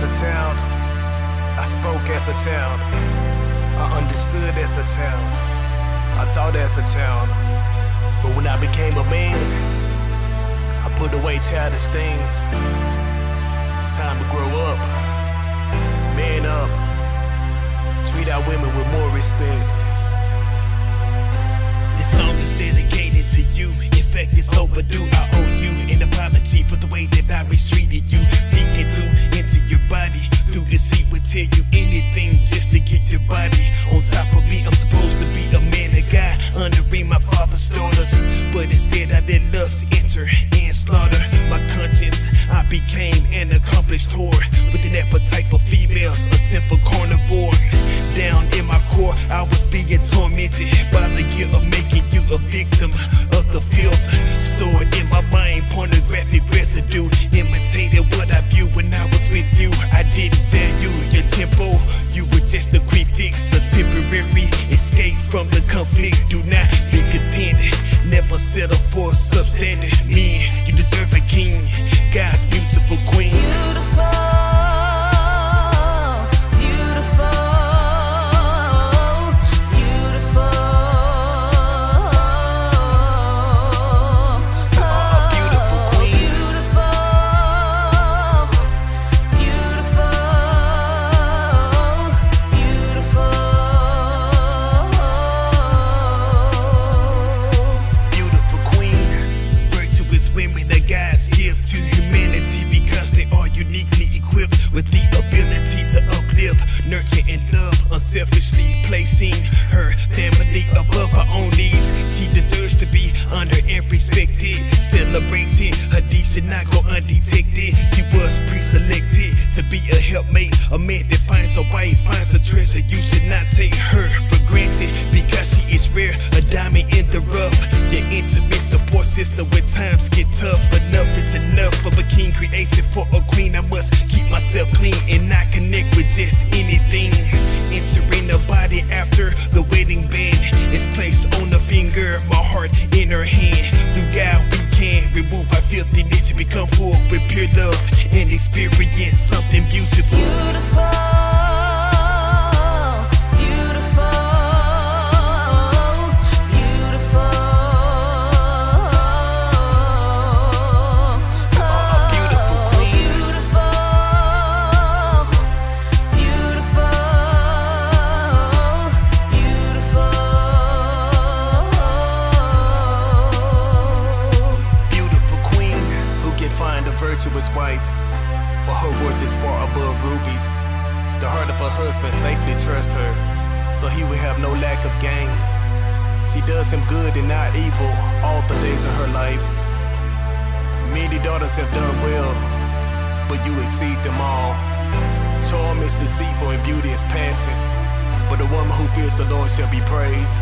as a child. I spoke as a child. I understood as a child. I thought as a child. But when I became a man, I put away childish things. It's time to grow up. Man up. Treat our women with more respect. This song is dedicated to you. In fact, it's overdue. Accomplished with an appetite for females, a sinful carnivore. Down in my core, I was being tormented by the guilt of making you a victim of the filth stored in my mind. Pornographic residue imitated what I viewed when I was with you. I didn't value your tempo. You were just a quick fix, a temporary escape from the conflict. Do not be content. Never settle for substandard. Me, God's gift to humanity because they are uniquely equipped with the ability to uplift, nurture, and love, unselfishly placing her family above her own needs. She deserves to be honored and respected, celebrated. Her deeds should not go undetected. She was pre-selected to be a helpmate, a man that finds a wife, finds a treasure. You should not take her for granted because she is rare, a diamond in the rough. Your intimate support system when times get tough. Created for a queen. I must keep myself clean and not connect with just anything. Entering the body after the wedding band is placed on the finger, my heart in her hand. Through God, we can remove our filthiness and become full with pure love and experience something beautiful. Beautiful, beautiful, virtuous wife. For her worth is far above rubies. The heart of her husband safely trusts her, so he will have no lack of gain. She does him good and not evil all the days of her life. Many daughters have done well, but you exceed them all. Charm is deceitful and beauty is passing, but the woman who fears the Lord shall be praised.